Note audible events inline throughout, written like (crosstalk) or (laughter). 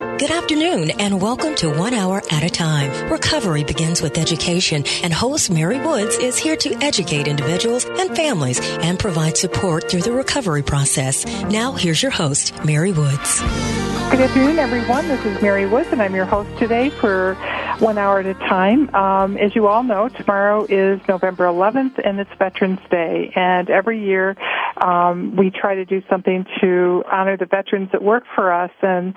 Good afternoon and welcome to One Hour at a Time. Recovery begins with education and host Mary Woods is here to educate individuals and families and provide support through the recovery process. Now here's your host, Mary Woods. Good afternoon, everyone. This is Mary Woods, and I'm your host today for One Hour at a Time. Um, as you all know, tomorrow is November 11th, and it's Veterans Day. And every year, um, we try to do something to honor the veterans that work for us. And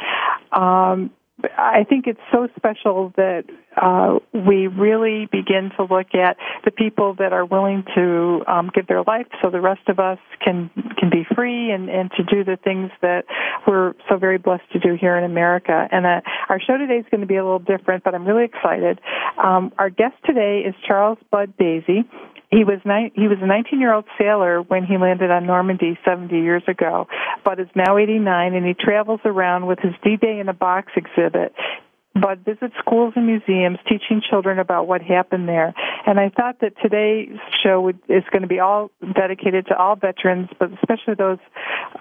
I think it's so special that uh, we really begin to look at the people that are willing to um, give their life, so the rest of us can can be free and and to do the things that we're so very blessed to do here in America. And uh, our show today is going to be a little different, but I'm really excited. Um, our guest today is Charles Bud Dasey. He was ni- he was a 19 year old sailor when he landed on Normandy 70 years ago, but is now 89 and he travels around with his D-Day in a Box exhibit. But visits schools and museums teaching children about what happened there. And I thought that today's show would, is going to be all dedicated to all veterans, but especially those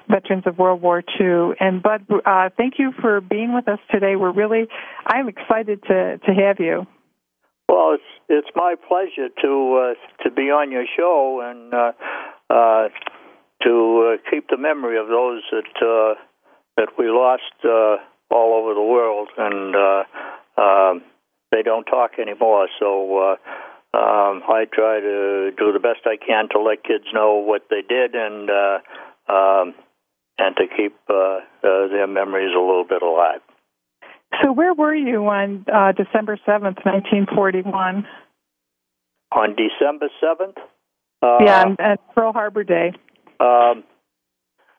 veterans of World War II. And Bud, uh, thank you for being with us today. We're really, I'm excited to, to have you. Well, it's it's my pleasure to uh, to be on your show and uh, uh, to uh, keep the memory of those that uh, that we lost uh, all over the world, and uh, uh, they don't talk anymore. So uh, um, I try to do the best I can to let kids know what they did and uh, um, and to keep uh, uh, their memories a little bit alive. So, where were you on uh, December 7th, 1941? On December 7th? Uh, yeah, and Pearl Harbor Day. Um,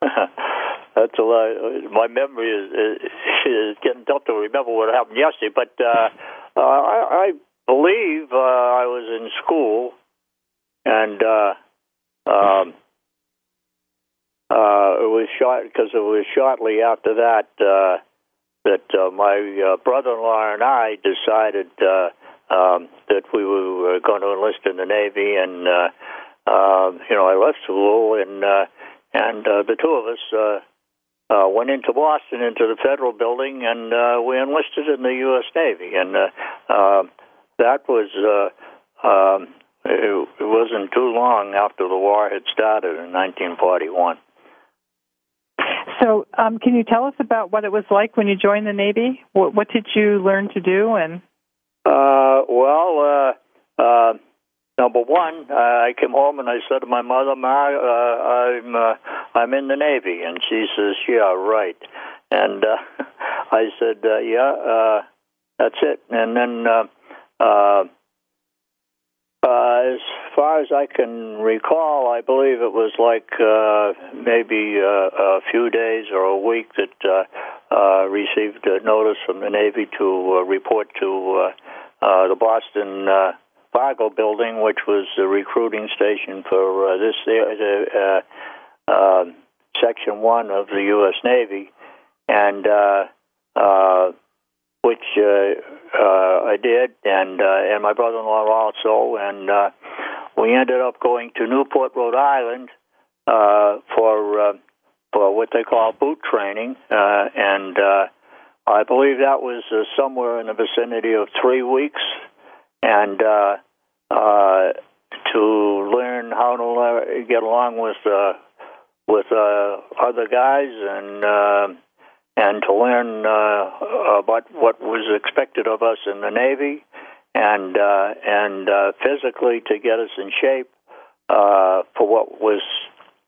(laughs) that's a lot. My memory is, is, is getting tough to remember what happened yesterday, but uh, uh, I, I believe uh, I was in school, and uh, um, uh, it was short because it was shortly after that. Uh, that uh, my uh, brother-in-law and I decided uh, um, that we were going to enlist in the Navy, and uh, uh, you know I left school, and uh, and uh, the two of us uh, uh, went into Boston into the federal building, and uh, we enlisted in the U.S. Navy, and uh, uh, that was. Uh, um, it, it wasn't too long after the war had started in 1941. So, um, can you tell us about what it was like when you joined the Navy? What, what did you learn to do? And uh, well, uh, uh, number one, uh, I came home and I said to my mother, "Ma, uh, I'm uh, I'm in the Navy," and she says, "Yeah, right." And uh, (laughs) I said, uh, "Yeah, uh, that's it." And then. Uh, uh, uh, far as I can recall, I believe it was like uh, maybe uh, a few days or a week that uh, uh, received a notice from the Navy to uh, report to uh, uh, the Boston uh, Fargo building, which was the recruiting station for uh, this uh, uh, Section 1 of the U.S. Navy. And uh, uh, which uh, uh, I did, and uh, and my brother-in-law also, and uh, we ended up going to Newport, Rhode Island, uh, for uh, for what they call boot training, uh, and uh, I believe that was uh, somewhere in the vicinity of three weeks, and uh, uh, to learn how to get along with uh, with uh, other guys and. Uh, and to learn uh, about what was expected of us in the Navy, and uh, and uh, physically to get us in shape uh, for what was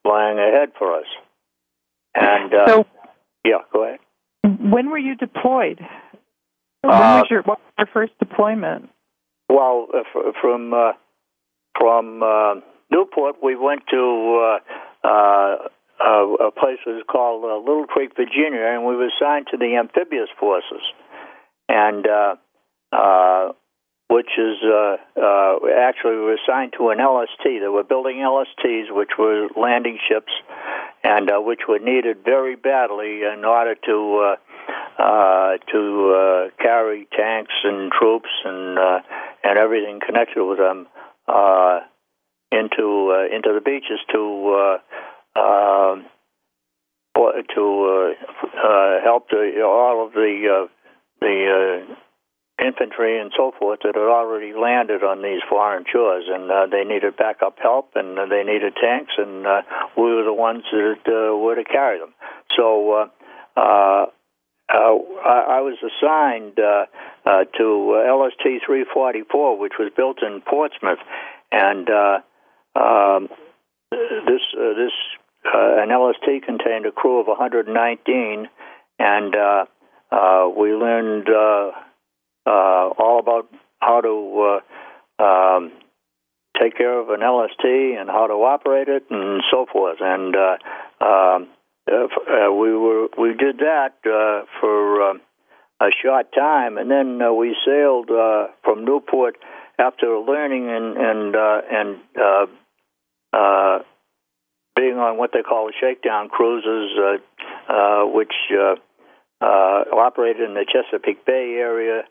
lying ahead for us. And uh, so, yeah, go ahead. When were you deployed? When was your what was your first deployment? Well, f- from uh, from uh, Newport, we went to uh, uh, uh, a place was called uh, Little Creek, Virginia, and we were assigned to the amphibious forces, and uh, uh, which is uh, uh, actually assigned to an LST. They were building LSTs, which were landing ships, and uh, which were needed very badly in order to uh, uh, to uh, carry tanks and troops and uh, and everything connected with them uh, into uh, into the beaches to uh, um, to uh, uh, help the, all of the uh, the uh, infantry and so forth that had already landed on these foreign shores, and uh, they needed backup help, and uh, they needed tanks, and uh, we were the ones that uh, were to carry them. So uh, uh, uh, I, was assigned uh, uh, to LST 344, which was built in Portsmouth, and uh, um, this uh, this uh, an LST contained a crew of 119, and uh, uh, we learned. Uh, uh, all about how to uh, um, take care of an LST and how to operate it and so forth. And uh, um, uh, we were we did that uh, for uh, a short time, and then uh, we sailed uh, from Newport after learning and and uh, and uh, uh, being on what they call shakedown cruises, uh, uh, which uh, uh, operated in the Chesapeake Bay area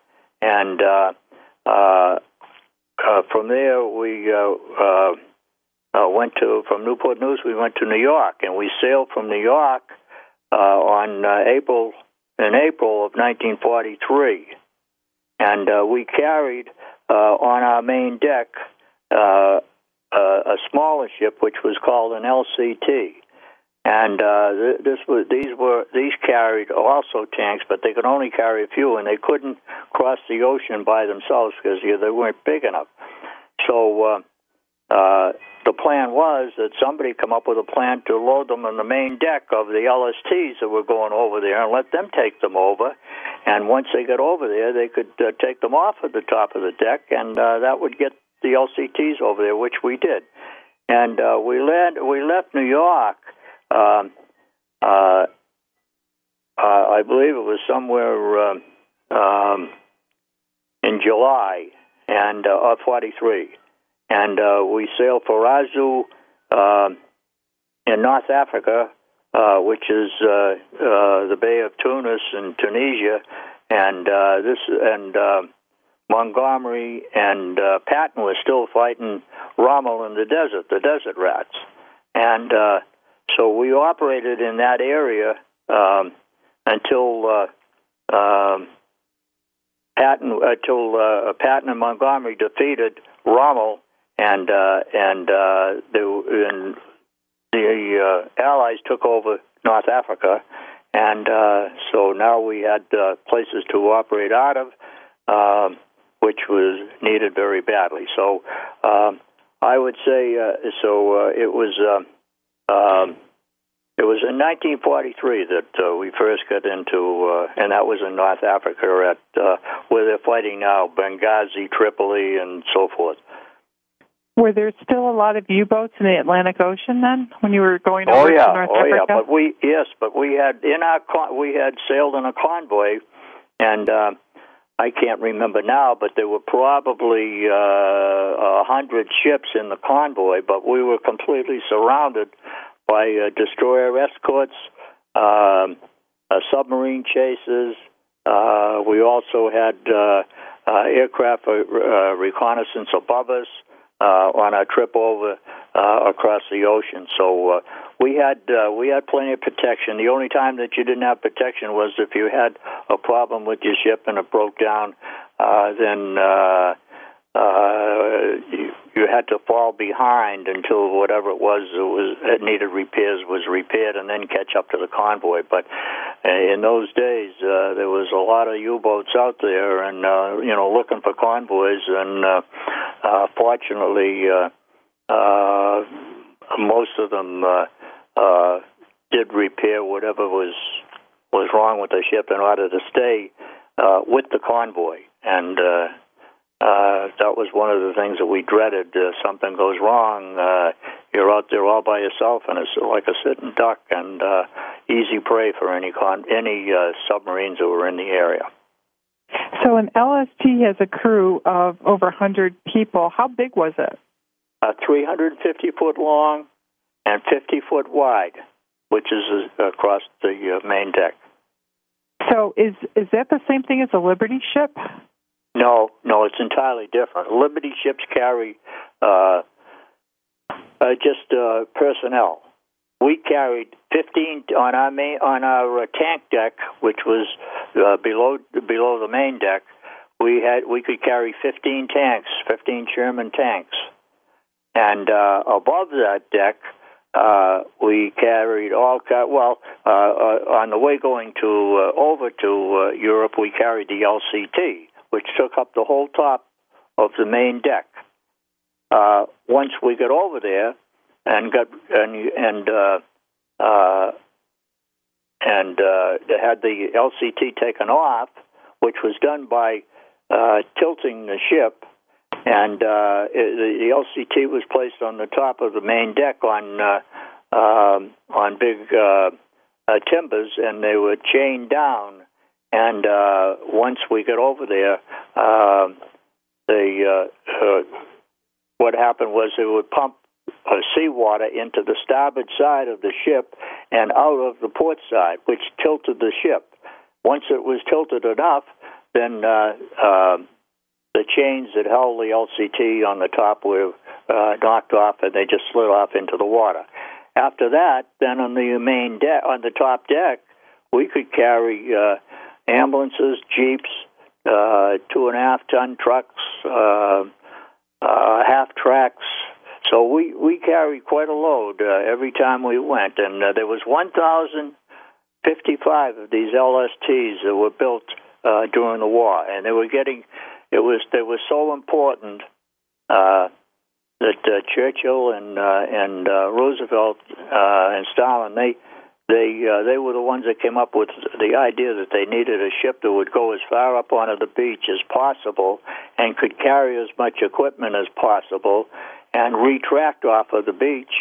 and uh, uh, uh, from there we went to from Newport News. We went to New York, and we sailed from New York on April in April of 1943, and we carried on our main deck uh, a smaller ship, which was called an LCT and uh, this was these were these carried also tanks, but they could only carry a few, and they couldn't cross the ocean by themselves because you know, they weren't big enough. So uh, uh, the plan was that somebody come up with a plan to load them on the main deck of the LSTs that were going over there, and let them take them over. And once they got over there, they could uh, take them off at the top of the deck, and uh, that would get the LCTs over there, which we did. And uh, we led we left New York um, uh, uh, I believe it was somewhere um, um, in July and uh, of 43, and uh, we sailed for Azu uh, in North Africa, uh, which is uh, uh, the Bay of Tunis in Tunisia, and this and Montgomery and Patton was still fighting Rommel in the desert, the desert rats, and so we operated in that area um, until uh, um, Patton until uh, Patton and Montgomery defeated Rommel, and uh, and uh, the and the uh, Allies took over North Africa, and uh, so now we had places to operate out of, um, which was needed very badly. So um, I would say so. It was. Um, it was in 1943 that uh, we first got into, uh, and that was in North Africa at uh, where they're fighting now, Benghazi, Tripoli, and so forth. Were there still a lot of U-boats in the Atlantic Ocean then, when you were going oh, yeah. to North oh, Africa? Oh yeah, but we yes, but we had in our con- we had sailed in a convoy, and uh, I can't remember now, but there were probably uh, a hundred ships in the convoy, but we were completely surrounded by uh, destroyer escorts, um, uh, submarine chases. Uh, we also had uh, aircraft reconnaissance above us uh, on our trip over uh, across the ocean. So uh, we had uh, we had plenty of protection. The only time that you didn't have protection was if you had a problem with your ship and it broke down. Uh, then uh, uh, you, you had to fall behind until whatever it was that was that needed repairs was repaired, and then catch up to the convoy. But uh, in those days, uh, there was a lot of U-boats out there, and uh, you know, looking for convoys. And uh, uh, fortunately, uh, uh, most of them uh, uh, did repair whatever was was wrong with the ship in order to stay uh, with the convoy and. Uh, uh, that was one of the things that we dreaded. Uh, something goes wrong, uh, you're out there all by yourself, and it's like a sitting duck and uh, easy prey for any con- any uh, submarines that were in the area. So an LST has a crew of over 100 people. How big was it? Uh, 350 foot long and 50 foot wide, which is uh, across the uh, main deck. So is is that the same thing as a Liberty ship? No, no, it's entirely different. Liberty ships carry uh, uh, just uh, personnel. We carried 15 on our main on our uh, tank deck, which was uh, below below the main deck. We had we could carry 15 tanks, 15 Sherman tanks, and uh, above that deck uh, we carried all well uh, uh, on the way going to uh, over to uh, Europe. We carried the LCT, which took up the whole top of the main deck. Uh, once we got over there and got and and uh, uh, and uh, had the LCT taken off, which was done by uh, tilting the ship, and uh, it, the LCT was placed on the top of the main deck on um, on big timbers, and they were chained down. And uh, once we got over there, uh, the uh, uh, what happened was they would pump uh, seawater into the starboard side of the ship and out of the port side, which tilted the ship. Once it was tilted enough, then uh, the chains that held the LCT on the top were knocked off, and they just slid off into the water. After that, then on the main deck, on the top deck, we could carry uh, ambulances, jeeps, uh, two and a half ton trucks, uh, uh, half tracks. So we we carried quite a load uh, every time we went, and uh, there was 1,055 of these LSTs that were built uh, during the war, and they were getting. It was they were so important uh, that uh, Churchill and uh, and uh, Roosevelt uh, and Stalin they they uh, they were the ones that came up with the idea that they needed a ship that would go as far up onto the beach as possible and could carry as much equipment as possible and retract off of the beach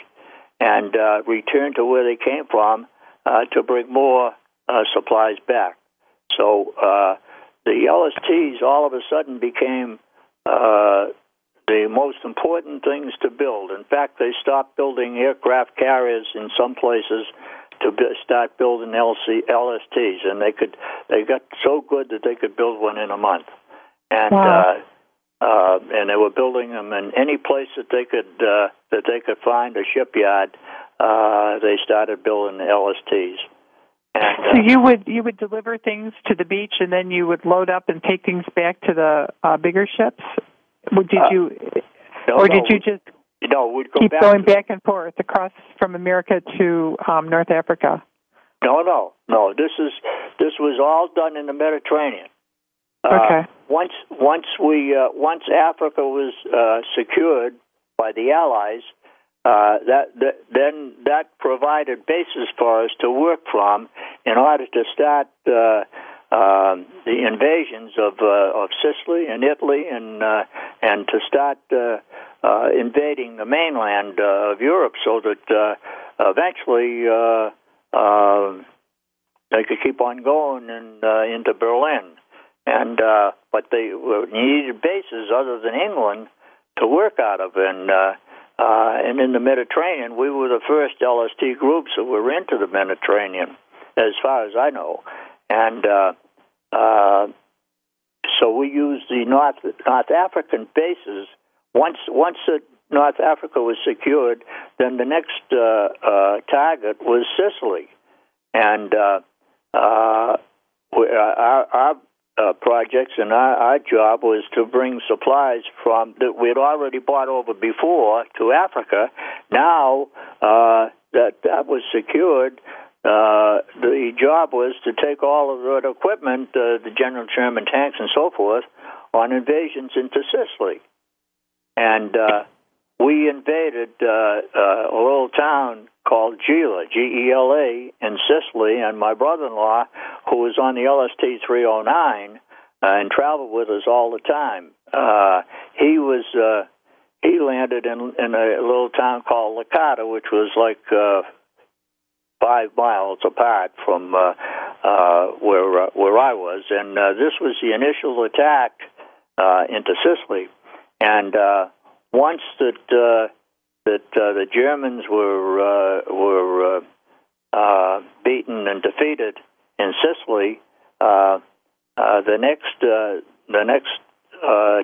and uh, return to where they came from uh, to bring more uh, supplies back. So uh, the LSTs all of a sudden became uh, the most important things to build. In fact, they stopped building aircraft carriers in some places to b- start building LC, LSTs, and they could they got so good that they could build one in a month, and wow. uh, uh, and they were building them in any place that they could uh, that they could find a shipyard. Uh, they started building LSTs. And, uh, So you would you would deliver things to the beach, and then you would load up and take things back to the uh, bigger ships. Would did Uh, you, no, or no, did you just No, we'd go keep back going back and forth across from America to um, North Africa? No, no, no. This is this was all done in the Mediterranean. Uh, Okay. Once once we uh, once Africa was uh, secured by the Allies, uh, that, that then that provided basis for us to work from in order to start uh, um, the invasions of uh, of Sicily and Italy and uh, and to start uh, invading the mainland uh, of Europe, so that uh, eventually. Uh, uh, they could keep on going and uh, into Berlin, and uh, but they needed bases other than England to work out of, and uh, uh, and in the Mediterranean, we were the first LST groups that were into the Mediterranean, as far as I know, and uh, uh, so we used the North North African bases. Once once North Africa was secured, then the next uh, uh, target was Sicily and uh, our, our uh, projects and our, our job was to bring supplies from that we had already bought over before to Africa. Now uh, that that was secured, uh, the job was to take all of that equipment, the General Sherman tanks and so forth, on invasions into Sicily, and. Uh, we invaded uh, uh, a little town called Gela, G-E-L-A, in Sicily, and my brother-in-law, who was on the LST 309, uh, and traveled with us all the time. Uh, he was uh, he landed in in a little town called Licata, which was like five miles apart from uh, uh, where uh, where I was, and uh, this was the initial attack uh, into Sicily. And uh, once that uh, that uh, the Germans were uh, were uh, uh, beaten and defeated in Sicily, the next the next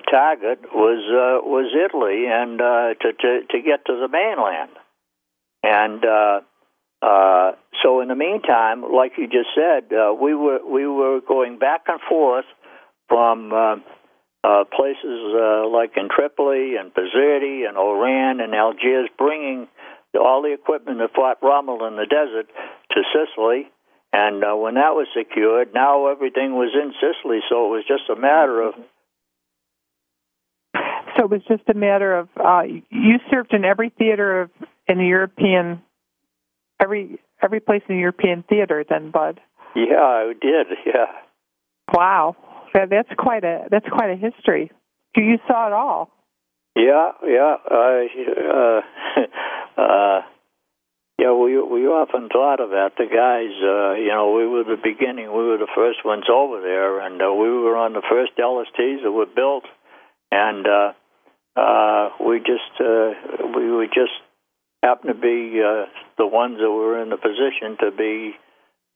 target was was Italy, and to, to to get to the mainland. And so, in the meantime, like you just said, we were we were going back and forth from uh, places uh, like in Tripoli and Bizerte and Oran and Algiers, bringing all the equipment that fought Rommel in the desert to Sicily. And uh, when that was secured, now everything was in Sicily, so it was just a matter of so it was just a matter of uh, you served in every theater of in the European, every every place in the European theater. Then, Bud. Yeah, I did. Yeah. Wow, that, that's quite a that's quite a history. Do you saw it all. Yeah, yeah. I, uh, (laughs) uh, yeah, we we often thought that. The guys, uh, you know, we were the beginning. We were the first ones over there, and uh, we were on the first LSTs that were built, and uh, uh, we just uh, we would just happen to be uh, the ones that were in the position to be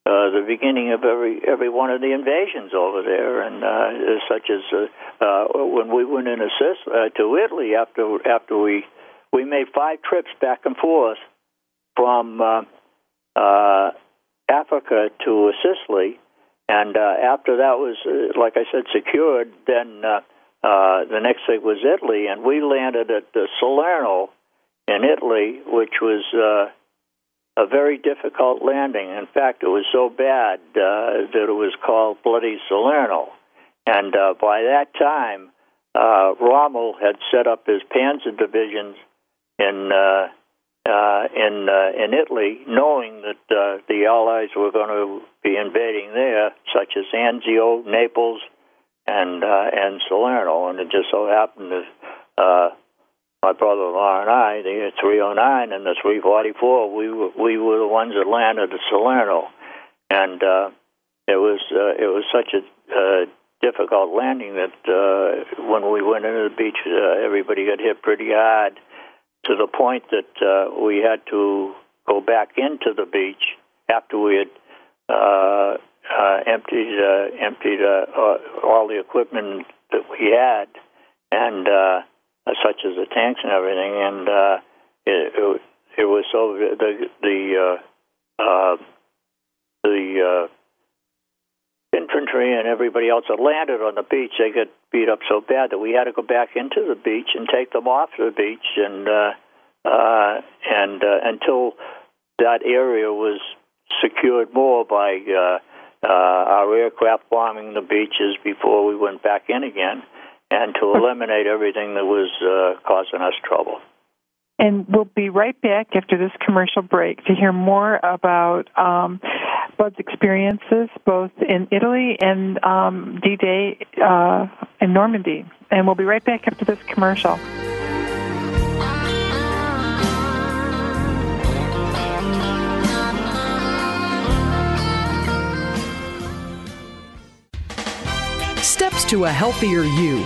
uh, the beginning of every every one of the invasions over there, and uh, such as uh, uh, when we went in assist uh, to Italy after after we we made five trips back and forth from uh, uh, Africa to Sicily, and uh, after that was uh, like I said secured, then. Uh, uh, the next thing was Italy, and we landed at uh, Salerno in Italy, which was uh, a very difficult landing. In fact, it was so bad uh, that it was called Bloody Salerno. And uh, by that time, uh, Rommel had set up his panzer divisions in uh, uh, in uh, in Italy, knowing that uh, the Allies were going to be invading there, such as Anzio, Naples, and uh, and Salerno, and it just so happened that uh, my brother-in-law and I, the 309 and the 344, we were we were the ones that landed at Salerno, and uh, it was uh, it was such a uh, difficult landing that uh, when we went into the beach, uh, everybody got hit pretty hard, to the point that uh, we had to go back into the beach after we had. Uh, uh, emptied uh, emptied uh, uh, all the equipment that we had, and uh, such as the tanks and everything, and uh, it, it, it was so the the uh, uh, the uh, infantry and everybody else that landed on the beach, they got beat up so bad that we had to go back into the beach and take them off the beach, and uh, uh, and uh, until that area was secured more by uh, uh, our aircraft bombing the beaches before we went back in again, and to eliminate everything that was uh, causing us trouble. And we'll be right back after this commercial break to hear more about um, Bud's experiences both in Italy and um, D Day uh, in Normandy. And we'll be right back after this commercial. Steps to a healthier you.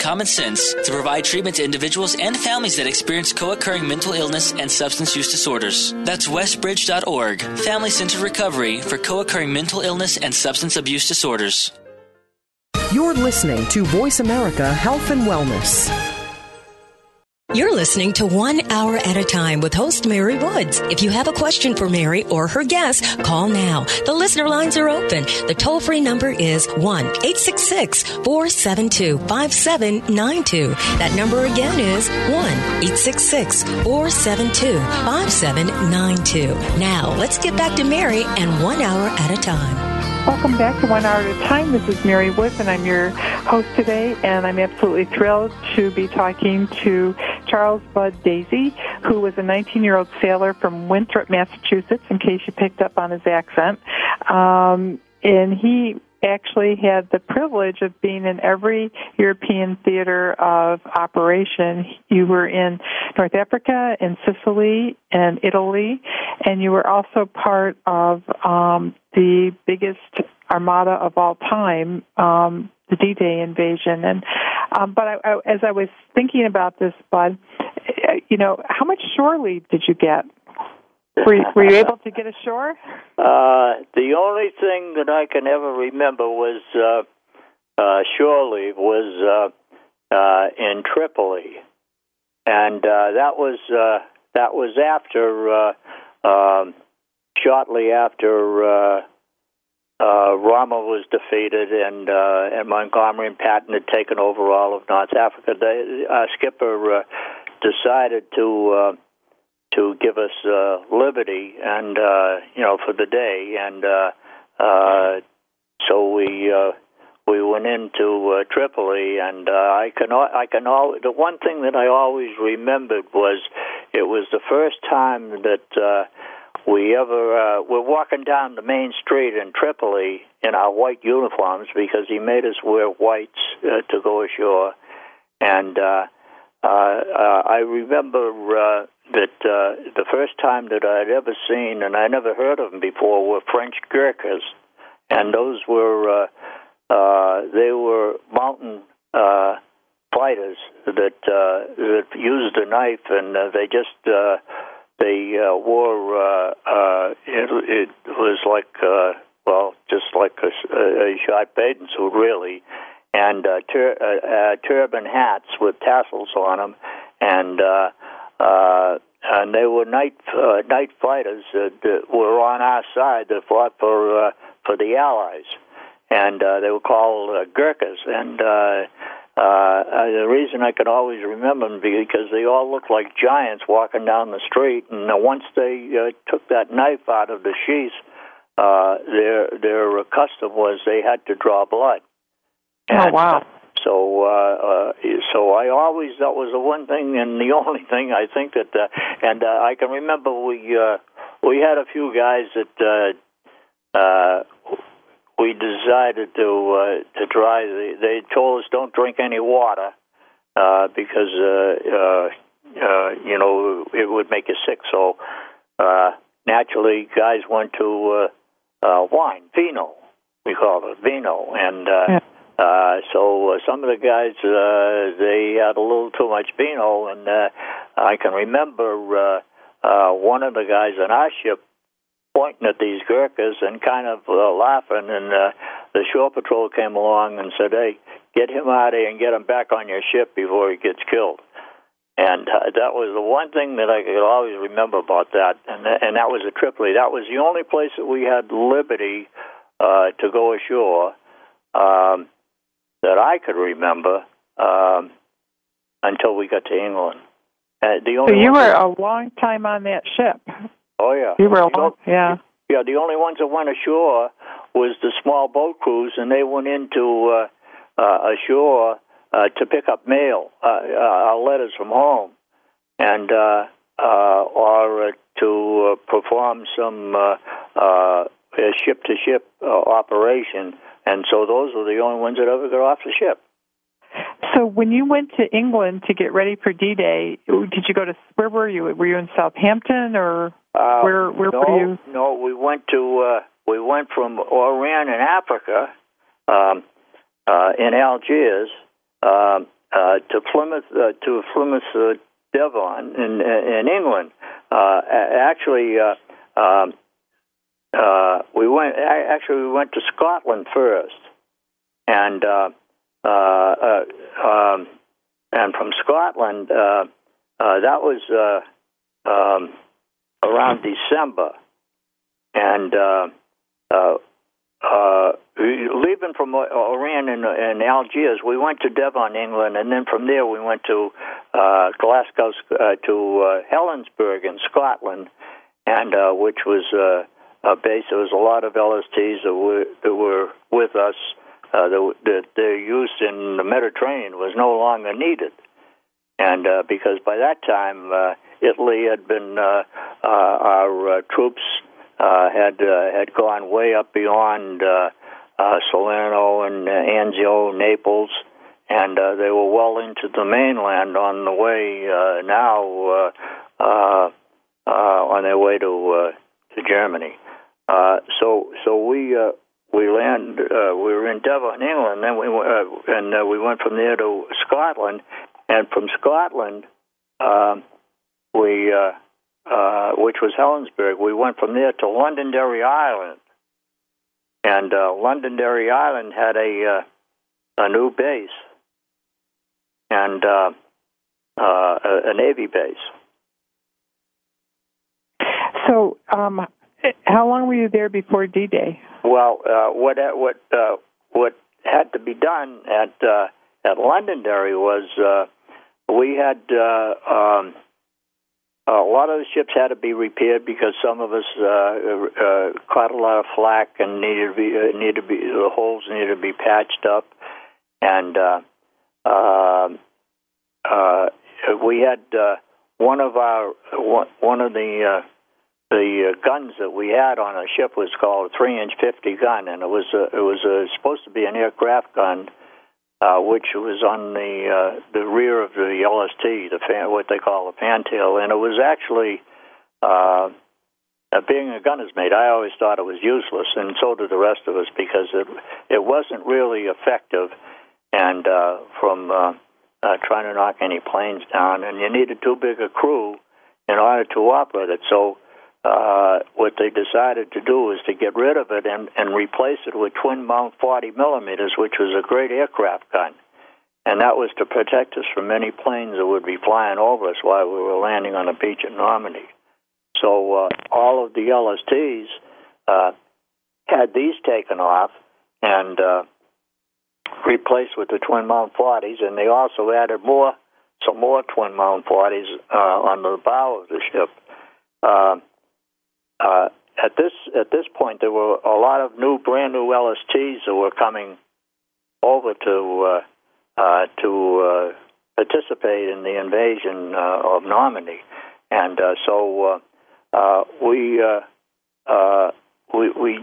common sense to provide treatment to individuals and families that experience co occurring mental illness and substance use disorders. That's westbridge.org, Family Centered Recovery for co occurring mental illness and substance abuse disorders. You're listening to Voice America Health and Wellness. You're listening to One Hour at a Time with host Mary Woods. If you have a question for Mary or her guest, call now. The listener lines are open. The toll free number is 1 866 472 5792. That number again is 1 866 472 5792. Now, let's get back to Mary and One Hour at a Time. Welcome back to One Hour at a Time. This is Mary Woods, and I'm your host today. And I'm absolutely thrilled to be talking to Charles Bud Dasey, who was a 19 year old sailor from Winthrop, Massachusetts, in case you picked up on his accent. Um, and he actually had the privilege of being in every European theater of operation. You were in North Africa, in Sicily, and Italy, and you were also part of um, the biggest armada of all time, um, the D-Day invasion. And um, but I, I, as I was thinking about this, Bud, you know, how much shore leave did you get? Were you, were you able to get ashore? (laughs) Uh, the only thing that I can ever remember was uh, uh, shore leave was uh, uh, in Tripoli, and uh, that was uh, that was after uh, um, shortly after uh, uh, Rommel was defeated and uh, and Montgomery and Patton had taken over all of North Africa. They, uh, Skipper uh, decided to. Uh, to give us uh, liberty and uh, you know for the day, and uh, uh, so we uh, we went into uh, Tripoli, and uh, I can I can al- the one thing that I always remembered was it was the first time that uh, we ever uh, we're walking down the main street in Tripoli in our white uniforms because he made us wear whites uh, to go ashore, and uh, uh, uh, I remember. Uh, that uh, the first time that I'd ever seen, and I never heard of them before, were French Gurkhas, and those were uh, uh, they were mountain uh, fighters that uh, that used a knife, and uh, they just uh, they uh, wore uh, uh, it, it was like uh, well, just like a, a shot bathing suit, really, and uh, tur- uh, uh, turban hats with tassels on them, and uh, uh, and they were night uh, night fighters that, that were on our side that fought for uh, for the Allies, and uh, they were called uh, Gurkhas. And uh, uh, the reason I could always remember them because they all looked like giants walking down the street. And uh, once they uh, took that knife out of the sheath, uh, their their custom was they had to draw blood. Oh wow! So, uh, uh, so I always that was the one thing and the (laughs) only thing I think that, uh, and uh, I can remember we uh, we had a few guys that uh, uh, we decided to uh, to try. They, they told us don't drink any water uh, because uh, uh, uh, you know it would make you sick. So uh, naturally, guys went to uh, uh, wine, vino. We call it vino, and. Uh, yeah uh, so uh, some of the guys uh, they had a little too much vino, and uh, I can remember uh, uh, one of the guys on our ship pointing at these Gurkhas and kind of uh, laughing, and uh, the shore patrol came along and said, "Hey, get him out of here and get him back on your ship before he gets killed." And uh, that was the one thing that I could always remember about that, and and that was a Tripoli. That was the only place that we had liberty uh, to go ashore. Um, that I could remember um, until we got to England. Uh, the only so you were that, a long time on that ship. Oh yeah, you were a long, yeah. Yeah, the only ones that went ashore was the small boat crews, and they went into uh, uh, ashore uh, to pick up mail, uh, uh, letters from home, and uh, uh, or uh, to uh, perform some uh, uh, ship to ship operation. And so those were the only ones that ever got off the ship. So when you went to England to get ready for D-Day, did you go to where were you? Were you in Southampton or uh, where where no, were you? No, we went to uh, we went from Oran in Africa um, uh, in Algiers um, uh, to Plymouth uh, to Plymouth, uh, Devon in in England. Uh, actually, uh, um, uh, we went. Actually, we went to Scotland first, and uh, uh, uh, um, and from Scotland, uh, uh, that was uh, um, around December, and uh, uh, uh, leaving from Oran and, and Algiers, we went to Devon, England, and then from there we went to uh, Glasgow, uh, to uh, Helensburgh in Scotland, and uh, which was uh, a base. There was a lot of LSTs that were that were with us. Uh, that, that their use in the Mediterranean was no longer needed, and uh, because by that time uh, Italy had been uh, uh, our uh, troops uh, had uh, had gone way up beyond uh, uh, Salerno and uh, Anzio, Naples, and uh, they were well into the mainland on the way uh, now uh, uh, uh, on their way to uh, to Germany. Uh, so so we uh, we land uh, we were in Devon, England, then we uh, and uh, we went from there to Scotland, and from Scotland um, we. Uh, uh, which was Helensburgh. We went from there to Londonderry Island, and uh, Londonderry Island had a uh, a new base and uh, uh, a, a Navy base. So, um, how long were you there before D-Day? Well, uh, what what uh, what had to be done at uh, at Londonderry was uh, we had uh, um, a lot of the ships had to be repaired because some of us uh, uh, caught a lot of flack and needed to be uh, needed to be the holes needed to be patched up, and uh, uh, uh, we had uh, one of our one of the uh, the guns that we had on a ship was called a three inch fifty gun, and it was uh, it was uh, supposed to be an aircraft gun uh, which was on the uh, the rear of the LST, the fan, what they call the fantail, and it was actually. Uh, uh, being a gunner's mate, I always thought it was useless, and so did the rest of us because it it wasn't really effective, and uh, from uh, uh, trying to knock any planes down, and you needed too big a crew in order to operate it. So uh, what they decided to do was to get rid of it and, and replace it with twin mount 40 millimeters, which was a great aircraft gun. And that was to protect us from any planes that would be flying over us while we were landing on the beach at Normandy. So uh, all of the LSTs uh, had these taken off and uh, replaced with the twin mount 40s, and they also added more, some more twin mount 40s uh, on the bow of the ship. Uh, uh, at this at this point, there were a lot of new, brand new LSTs that were coming over to uh, uh, to uh, participate in the invasion uh, of Normandy, and uh, so uh, uh, we uh, uh, we we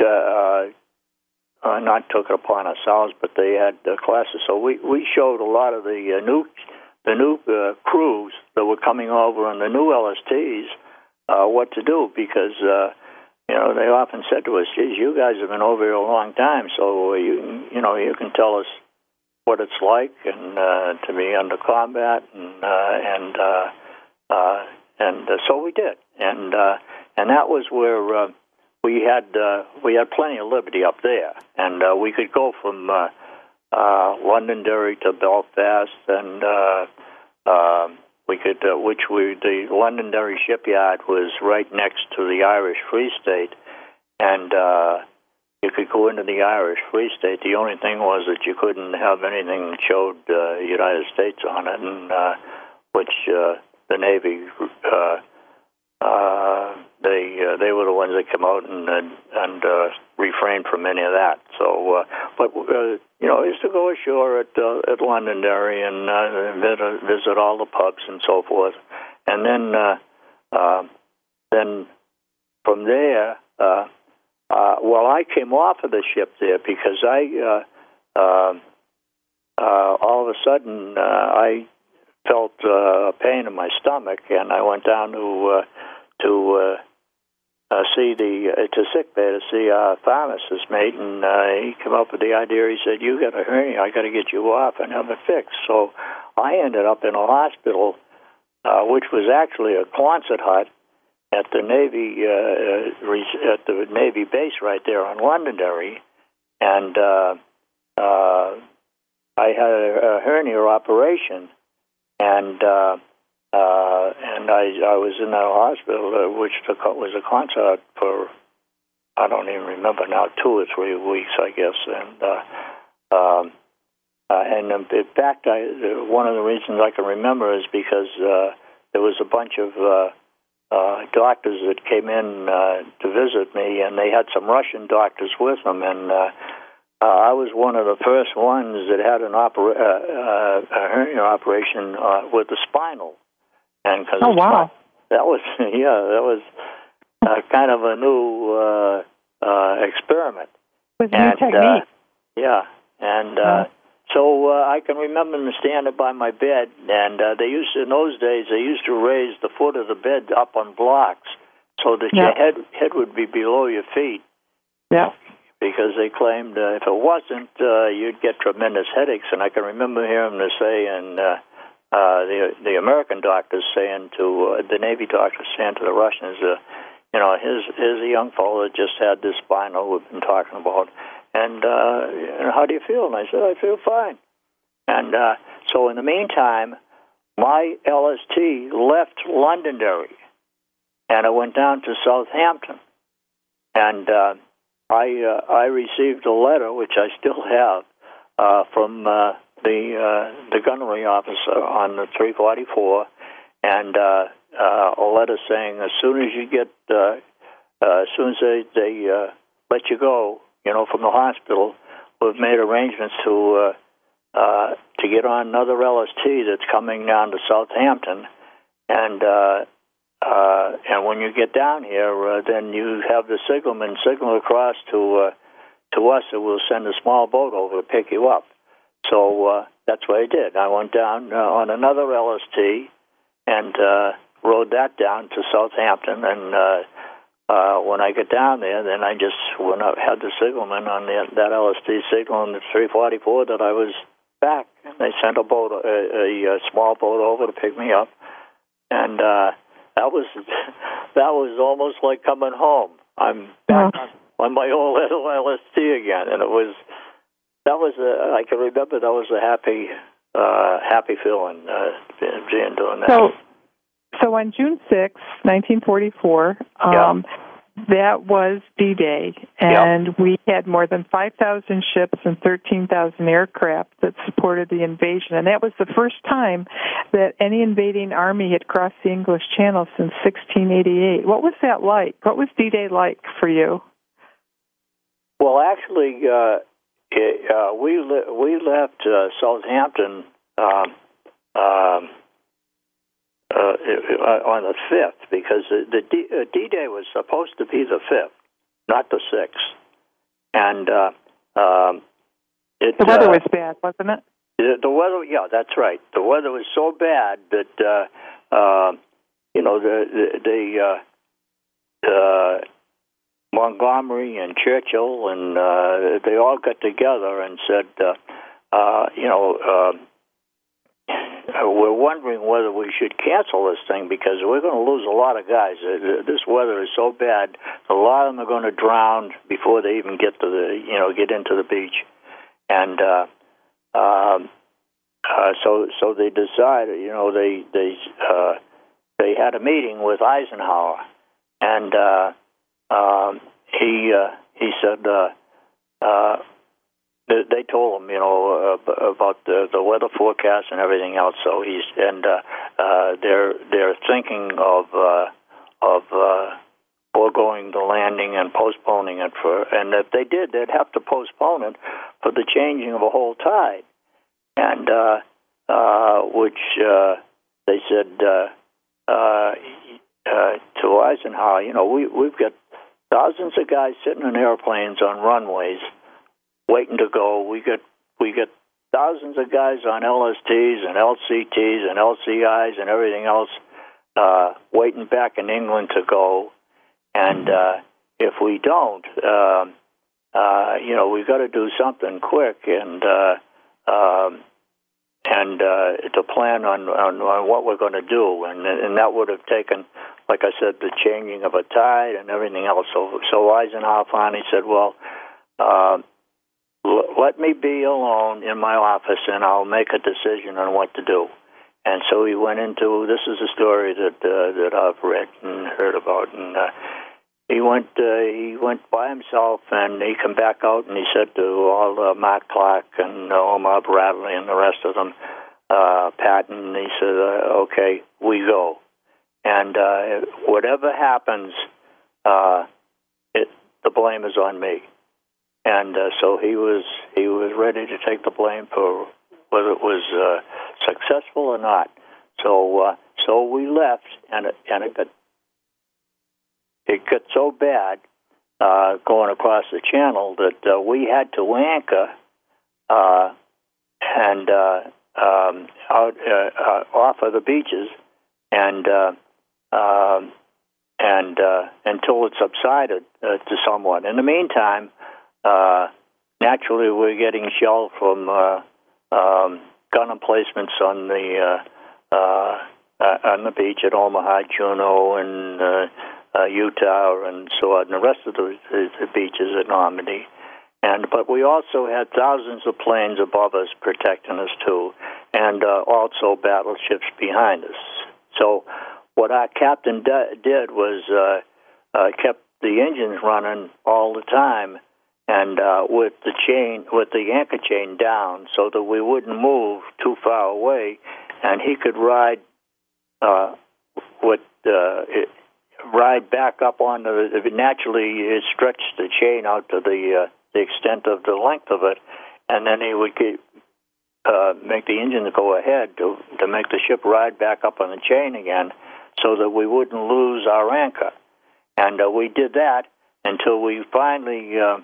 uh, uh, not took it upon ourselves, but they had uh, classes. So we we showed a lot of the uh, new the new uh, crews that were coming over and the new LSTs uh, what to do because uh, you know they often said to us, "Geez, you guys have been over here a long time, so you you know you can tell us what it's like and uh, to be under combat and uh, and uh, uh, and uh, so we did, and uh, and that was where uh, we had uh, we had plenty of liberty up there, and uh, we could go from uh, uh, Londonderry to Belfast and. Uh, uh, we could, uh, which we, the Londonderry shipyard was right next to the Irish Free State, and uh, you could go into the Irish Free State. The only thing was that you couldn't have anything that showed uh, United States on it, and uh, which uh, the Navy, uh, uh, they uh, they were the ones that came out and and, and uh, refrained from any of that. So, uh, but uh, you know, I used to go ashore at uh, at Londonderry and uh, visit, visit all the pubs and so forth, and then uh, uh, then from there, uh, uh, well, I came off of the ship there because I uh, uh, uh, all of a sudden uh, I felt uh, a pain in my stomach, and I went down to uh, to uh, uh, see the uh, to sick bay to see our pharmacist mate, and uh, he came up with the idea. He said, "You got a hernia. I got to get you off and have it fixed." So I ended up in a hospital, uh, which was actually a Quonset hut at the Navy uh, at the Navy base right there on Londonderry, and uh, uh, I had a, a hernia operation, and uh, uh, and I I was in that hospital, uh, which took, was a concert for I don't even remember now, two or three weeks, I guess, and. Uh, um, uh, and in fact, I, one of the reasons I can remember is because uh, there was a bunch of uh, uh, doctors that came in uh, to visit me, and they had some Russian doctors with them, and uh, uh, I was one of the first ones that had an opera- uh, uh, a hernia operation uh, with the spinal and cause oh wow, that was (laughs) yeah, that was uh, kind of a new uh, uh, experiment. With new technique. Uh, yeah, and uh, so uh, I can remember them standing by my bed, and uh, they used to, in those days they used to raise the foot of the bed up on blocks so that Yeah. your head head would be below your feet Yeah. because they claimed uh, if it wasn't, uh, you'd get tremendous headaches. And I can remember hearing them say, and uh, the the American doctors saying to uh, the Navy doctors saying to the Russians, uh, you know, here's here's a young fellow that just had this spinal we've been talking about, and uh, how do you feel? And I said, I feel fine. And uh, so in the meantime, my LST left Londonderry, and I went down to Southampton, and uh, I uh, I received a letter which I still have uh, from uh, the uh, the gunnery officer on the 344, and uh, uh, a letter saying as soon as you get uh, uh, as soon as they they uh, let you go, you know, from the hospital, we've made arrangements to uh, uh, to get on another LST that's coming down to Southampton, and uh, uh, and when you get down here, uh, then you have the signalman signal across to uh, to us, and we'll send a small boat over to pick you up. So uh, that's what I did. I went down uh, on another LST and uh, rode that down to Southampton. And uh, uh, when I get down there, then I just went up, had the signalman on the, that LST signal on the 344 that I was back. And they sent a boat, a, a, a small boat over to pick me up, and uh, that was (laughs) that was almost like coming home. I'm back Yeah. on, on my old (laughs) little LST again, and it was that was a, I can remember that was a happy uh, happy feeling uh, being, doing that. So, so on June sixth, 1944, um, that was D-Day, and we had more than 5,000 ships and 13,000 aircraft that supported the invasion. And that was the first time that any invading army had crossed the English Channel since 1688. What was that like? What was D-Day like for you? Well, actually, uh, it, uh, we le- we left uh, Southampton um, um, uh, uh, on the fifth because the, the D, uh, D-Day was supposed to be the fifth, not the sixth, and uh, um, it, The weather was bad, wasn't it? the, the weather, yeah, that's right. The weather was so bad that uh, uh, you know the the, the uh, uh, Montgomery and Churchill and uh, they all got together and said, uh, uh, you know, uh, we're wondering whether we should cancel this thing because we're going to lose a lot of guys. Uh, This weather is so bad; a lot of them are going to drown before they even get to the, you know, get into the beach. And uh, um, uh, so, so they decided, you know, they they uh, they had a meeting with Eisenhower, and uh, um, he uh, he said uh, uh, they, told him, you know, about the the weather forecast and everything else. So he's and uh, uh, they're they're thinking of uh, of uh, foregoing the landing and postponing it for. And if they did, they'd have to postpone it for the changing of a whole tide, and uh, uh, which uh, they said uh, uh, uh, to Eisenhower, you know, we we've got thousands of guys sitting in airplanes on runways waiting to go. We get we get thousands of guys on LSTs and LCTs and LCIs and everything else uh, waiting back in England to go. And uh, if we don't, um, uh, you know, we've got to do something quick and uh, um, and uh, to plan on, on on what we're going to do. And and that would have taken, like I said, the changing of a tide and everything else. So so Eisenhower finally said, well. Uh, let me be alone in my office and I'll make a decision on what to do. And so he went into this is a story that uh, that I've read and heard about, and uh, he went uh, he went by himself, and he came back out and he said to all uh, Mark Clark and uh, Omar Bradley and the rest of them, uh, Patton, he said, uh, "Okay, we go, and uh, whatever happens, uh, it, the blame is on me." and uh, so he was he was ready to take the blame for whether it was uh, successful or not. So uh, so we left, and it, and it got it got so bad uh, going across the channel that uh, we had to anchor uh, and uh, um, out uh, uh, off of the beaches, and uh, um, and uh, until it subsided uh, to somewhat. In the meantime uh, naturally, we're getting shelled from uh, um, gun emplacements on the uh, uh, uh, on the beach at Omaha, Juno, and uh, uh, Utah, and so on, and the rest of the, the, beaches at Normandy. And but we also had thousands of planes above us protecting us too, and uh, also battleships behind us. So what our captain d- did was uh, uh, kept the engines running all the time and uh, with the chain, with the anchor chain down, so that we wouldn't move too far away, and he could ride uh, with uh, ride back up on the. Naturally, it stretched the chain out to the uh, the extent of the length of it, and then he would get, uh, make the engine go ahead to to make the ship ride back up on the chain again, so that we wouldn't lose our anchor. And uh, we did that until we finally. Uh,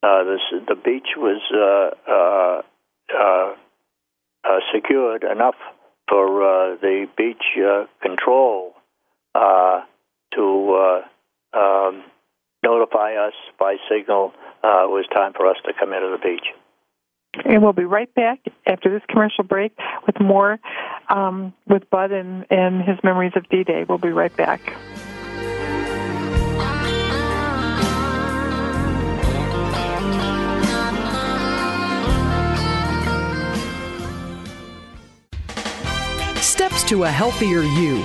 uh, the beach was uh, uh, uh, uh secured enough for uh, the beach control to um, notify us by signal it was time for us to come into the beach. And we'll be right back after this commercial break with more um, with Bud and, and his memories of D Day. We'll be right back. Steps to a healthier you.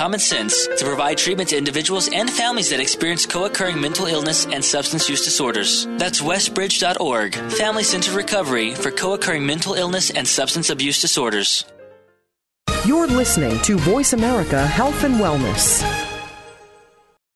common sense to provide treatment to individuals and families that experience co occurring mental illness and substance use disorders. That's westbridge.org, Family Centered Recovery for co occurring mental illness and substance abuse disorders. You're listening to Voice America Health and Wellness.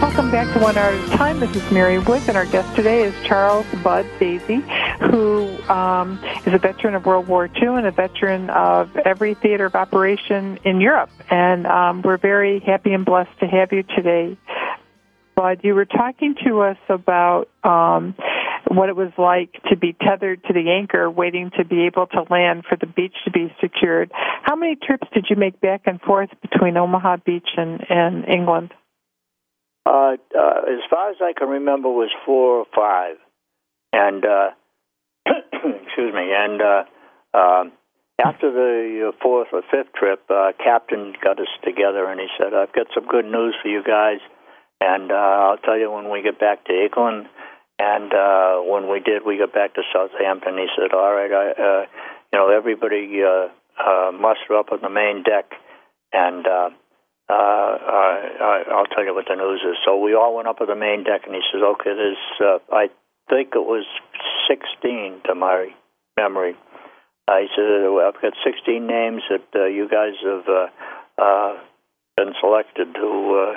Welcome back to One Hour at a Time. This is Mary Woods, and our guest today is Charles Bud Dasey, who um, is a veteran of World War II and a veteran of every theater of operation in Europe. And um, we're very happy and blessed to have you today. Bud, you were talking to us about um, what it was like to be tethered to the anchor, waiting to be able to land for the beach to be secured. How many trips did you make back and forth between Omaha Beach and, and England? Uh, uh, as far as I can remember, was four or five, and uh, (clears throat) excuse me. And uh, um, after the fourth or fifth trip, uh, Captain got us together, and he said, "I've got some good news for you guys, and uh, I'll tell you when we get back to England." And uh, when we did, we got back to Southampton. He said, "All right, I, uh, you know, everybody uh, uh, muster up on the main deck, and." Uh, uh, I, I'll tell you what the news is. So we all went up to the main deck, and he says, "Okay, there's uh, I think it was 16 to my memory." Uh, he said, "I've got 16 names that uh, you guys have uh, uh, been selected to uh,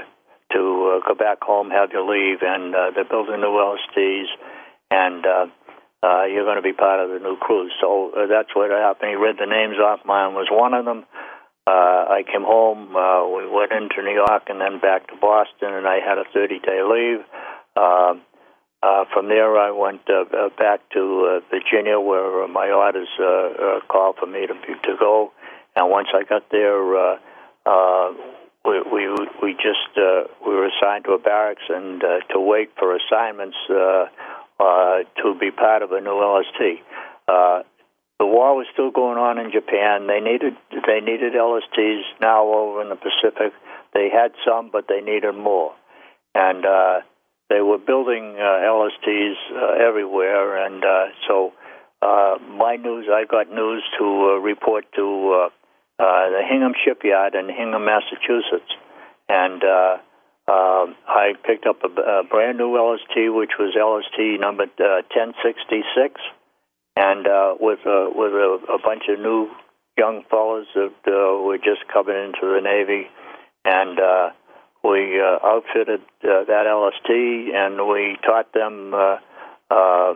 to uh, go back home, have your leave, and uh, they're building new LSTs, and uh, uh, you're going to be part of the new cruise." So uh, that's what happened. He read the names off. Mine was one of them uh, I came home. Uh, we went into New York and then back to Boston, and I had a 30 day leave. Uh, uh, from there, I went uh, uh, back to uh, Virginia, where uh, my orders uh, uh, called for me to to go. And once I got there, uh, uh, we we we just uh, we were assigned to a barracks and uh, to wait for assignments uh, uh, to be part of a new LST. Uh, the war was still going on in Japan. They needed they needed LSTs now over in the Pacific. They had some, but they needed more, and uh, they were building uh, LSTs uh, everywhere. And uh, so, uh, my news I got news to uh, report to uh, uh, the Hingham Shipyard in Hingham, Massachusetts, and. Uh, uh, I picked up a, a brand new LST, which was LST number uh, 1066 and uh, with uh, with a, a bunch of new young fellows that uh, were just coming into the Navy, and uh, we uh, outfitted uh, that LST, and we taught them uh, uh,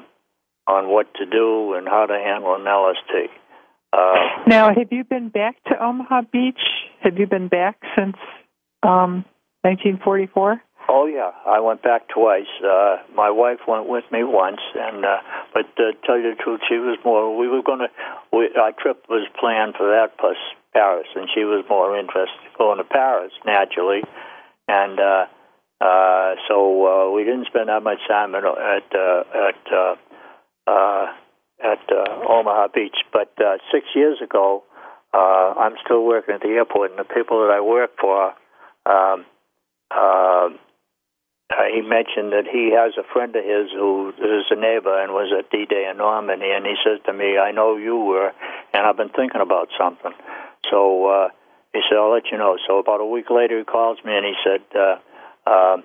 on what to do and how to handle an LST. Uh, now, have you been back to Omaha Beach? Have you been back since um, 1944? Oh yeah, I went back twice. Uh, my wife went with me once, and uh, but to tell you the truth, she was more. We were going to. Our trip was planned for that plus Paris, and she was more interested in going to Paris naturally, and uh, uh, so uh, we didn't spend that much time at at uh, at uh, uh, at uh, Omaha Beach. But uh, six years ago, uh, I'm still working at the airport, and the people that I work for. Um, uh, uh, he mentioned that he has a friend of his who is a neighbor and was at D-Day in Normandy, and he says to me, "I know you were, and I've been thinking about something." So uh, he said, "I'll let you know." So about a week later, he calls me and he said, uh, uh,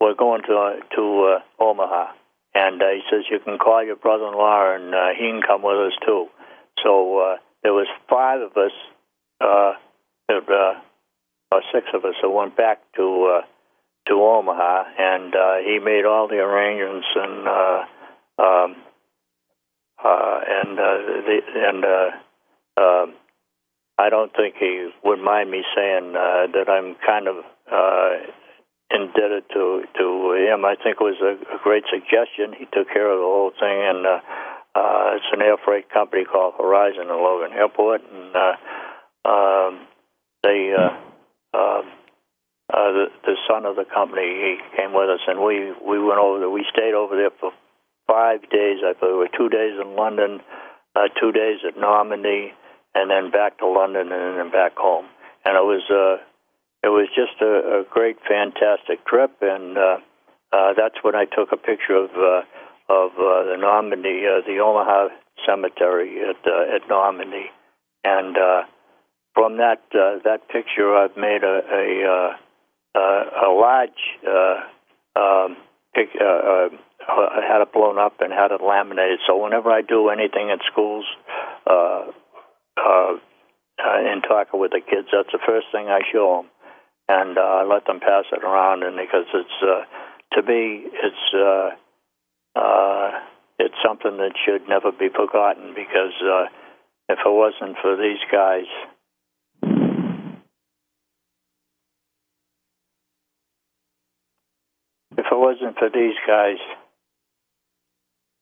"We're going to uh, to uh, Omaha," and uh, he says, "You can call your brother-in-law, and uh, he can come with us too." So uh, there was five of us, uh, that, uh, or six of us, that went back to. Uh, to Omaha, and uh, he made all the arrangements and uh, um, uh, and uh, the, and uh, uh, I don't think he would mind me saying uh, that I'm kind of uh, indebted to to him. I think it was a, great suggestion. He took care of the whole thing, and uh, uh, it's an air freight company called Horizon in Logan Airport, and uh, um, they. Uh, uh, uh, the, the son of the company, he came with us, and we we went over there. We stayed over there for five days. I believe were two days in London, uh, two days at Normandy, and then back to London, and then back home. And it was uh, it was just a, a great, fantastic trip, and uh, uh, that's when I took a picture of uh, of uh, the Normandy, uh, the Omaha Cemetery at uh, at Normandy, and uh, from that uh, that picture, I've made a, a uh, a large uh, um, pic, uh, uh, had it blown up and had it laminated. So whenever I do anything at schools, uh, uh, uh, in talking with the kids, that's the first thing I show them, and uh, I let them pass it around. And because it's uh, to me, it's uh, uh, it's something that should never be forgotten. Because uh, if it wasn't for these guys. If it wasn't for these guys,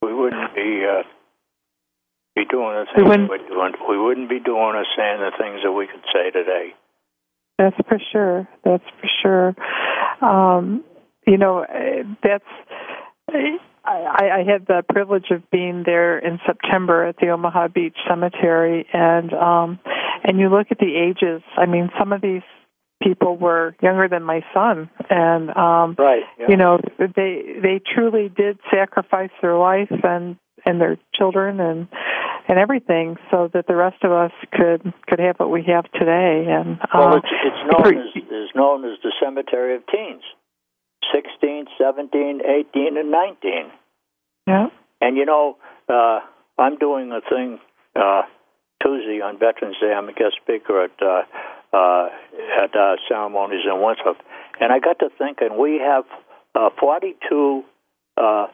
we wouldn't be uh, be doing the things We wouldn't- we're doing. We wouldn't be doing or saying the things that we could say today. That's for sure. That's for sure. Um, you know, eh, that's. I, I had the privilege of being there in September at the Omaha Beach Cemetery, and um, and you look at the ages. I mean, some of these people were younger than my son, and um, Right. yeah. you know, they they truly did sacrifice their life and and their children and and everything so that the rest of us could could have what we have today. And Well, uh, it's, it's known as is known as the cemetery of teens, 16, 17, 18, and 19. yeah. And you know, uh, I'm doing a thing uh, Tuesday on Veterans Day. I'm a guest speaker at uh, uh, at uh, ceremonies in Winthrop, and I got to thinking we have uh, 42 uh,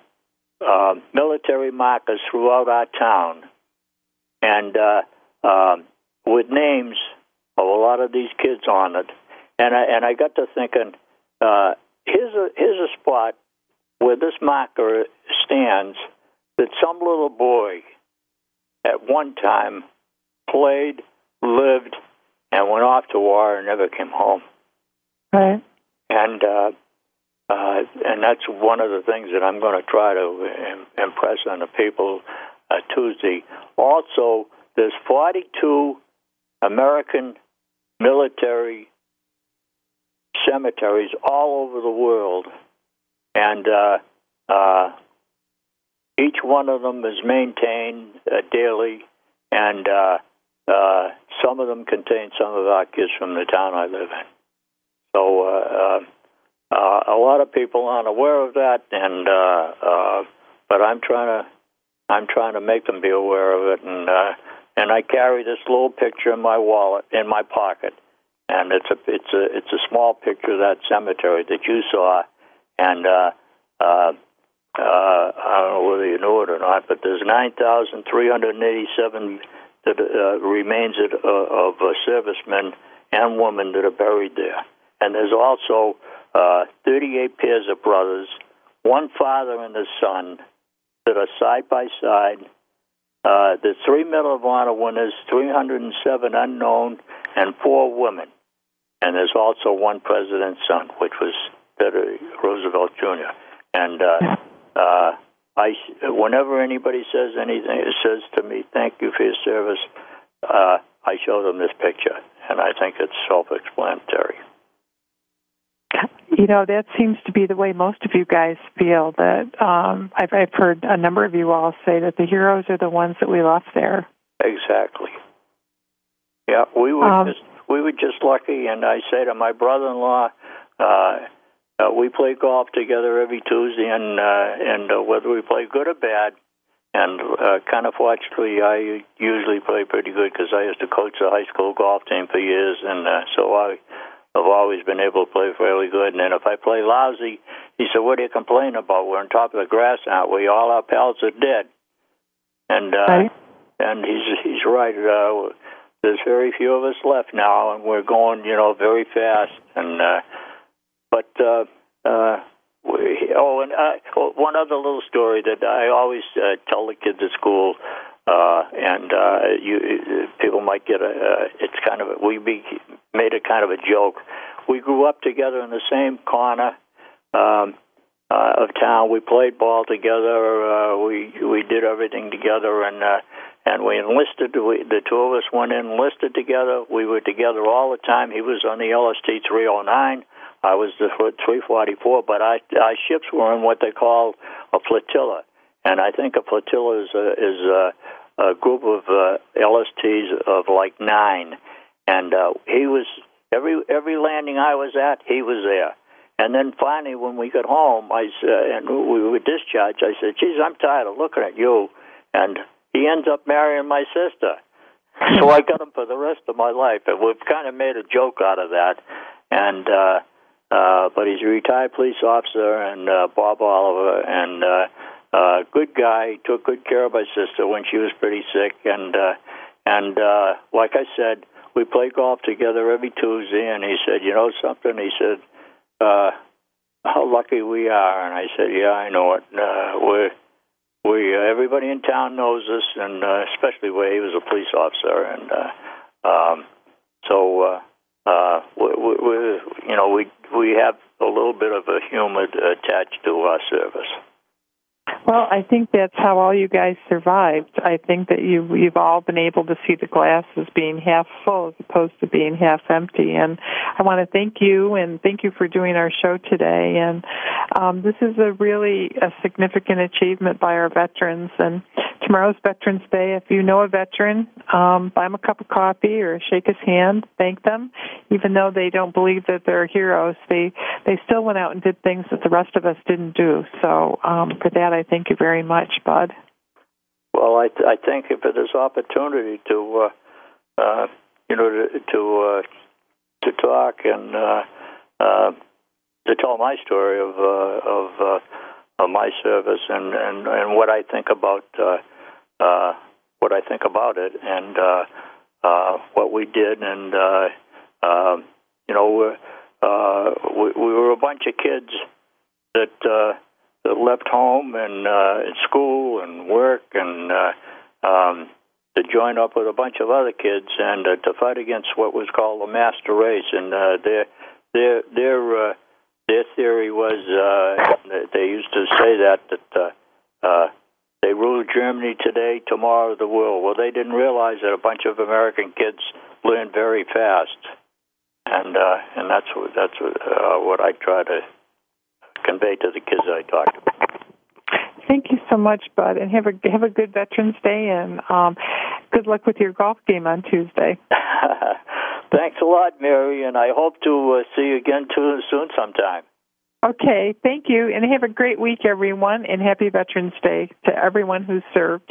uh, military markers throughout our town, and uh, um, with names of a lot of these kids on it. And I and I got to thinking, uh, here's a here's a spot where this marker stands that some little boy at one time played, lived, and went off to war and never came home. Right. And uh, uh, and that's one of the things that I'm going to try to im- impress on the people uh, Tuesday. Also, there's 42 American military cemeteries all over the world, and uh, uh, each one of them is maintained uh, daily, and uh, some of them contain some of our kids from the town I live in. So uh, uh, a lot of people aren't aware of that, and uh, uh, but I'm trying to I'm trying to make them be aware of it, and uh, and I carry this little picture in my wallet in my pocket, and it's a it's a it's a small picture of that cemetery that you saw, and uh, uh, uh, I don't know whether you know it or not, but there's 9,387 that uh, remains of, of uh, servicemen and women that are buried there, and there's also uh, 38 pairs of brothers, one father and a son that are side by side. Uh, the three Medal of Honor winners, 307 unknown, and four women. And there's also one president's son, which was Theodore Roosevelt Jr. And uh, uh, I, whenever anybody says anything, says to me, "Thank you for your service," uh, I show them this picture, and I think it's self-explanatory. you know that seems to be the way most of you guys feel. That um, I've, I've heard a number of you all say that the heroes are the ones that we left there. Exactly. Yeah, we were um, just we were just lucky, and I say to my brother-in-law, uh, uh, we play golf together every Tuesday, and uh, and uh, whether we play good or bad, and uh, kind of fortunately, I usually play pretty good because I used to coach a high school golf team for years, and uh, so I have always been able to play fairly good. And then if I play lousy, he said, "What are you complaining about? We're on top of the grass, aren't we? All our pals are dead." And uh, right. and he's he's right. Uh, there's very few of us left now, and we're going, you know, very fast. And uh, but uh, uh, we, oh, and uh, one other little story that I always uh, tell the kids at school, uh, and uh, you people might get a. Uh, it's kind of a, we be, made it kind of a joke. We grew up together in the same corner. Um, uh, of town. We played ball together. Uh, we we did everything together, and uh, and we enlisted. We, the two of us went in enlisted together. We were together all the time. He was on the LST 309. I was the 344, but I, our ships were in what they call a flotilla, and I think a flotilla is a, is a, a group of uh, LSTs of like nine, and uh, he was every every landing I was at, he was there. And then finally, when we got home, I said, and we were discharged. I said, "Geez, I'm tired of looking at you." And he ends up marrying my sister. (laughs) So I got him for the rest of my life, and we've kind of made a joke out of that. And uh, uh, but he's a retired police officer, and uh, Bob Oliver, and uh, uh, good guy. He took good care of my sister when she was pretty sick, and uh, and uh, like I said, we play golf together every Tuesday. And he said, you know something? He said, uh, how lucky we are. And I said, yeah, I know it. Uh, we're we uh, everybody in town knows us, and uh, especially where he was a police officer, and uh, um, so uh, uh, we, we, we, you know we we have a little bit of a humor attached to our service. Well, I think that's how all you guys survived. I think that you you've all been able to see the glass as being half full as opposed to being half empty. And I want to thank you and thank you for doing our show today. And um, this is a really a significant achievement by our veterans. And tomorrow's Veterans Day. If you know a veteran, um, buy him a cup of coffee or shake his hand, thank them. Even though they don't believe that they're heroes, they they still went out and did things that the rest of us didn't do. So um, for that, I thank you very much, Bud. Well, I I thank you for this opportunity to uh, uh, you know to to, uh, to talk and uh, uh, to tell my story of uh, of. Of my service and, and, and what I think about what I think about it and what we did. And uh, you know, we, we were a bunch of kids that left home and uh, school and work and uh, um, to join up with a bunch of other kids and uh, to fight against what was called the master race. And uh, their their their uh, their theory was uh, they used to say that that uh, uh, they rule Germany today, tomorrow the world. Well, they didn't realize that a bunch of American kids learn very fast, and uh, and that's what that's what, uh, what I try to convey to the kids I talk to. Thank you so much, Bud, and have a have a good Veterans Day, and um, good luck with your golf game on Tuesday. (laughs) Thanks a lot, Mary, and I hope to uh, see you again too, soon sometime. Okay, thank you, and have a great week, everyone, and happy Veterans Day to everyone who's served.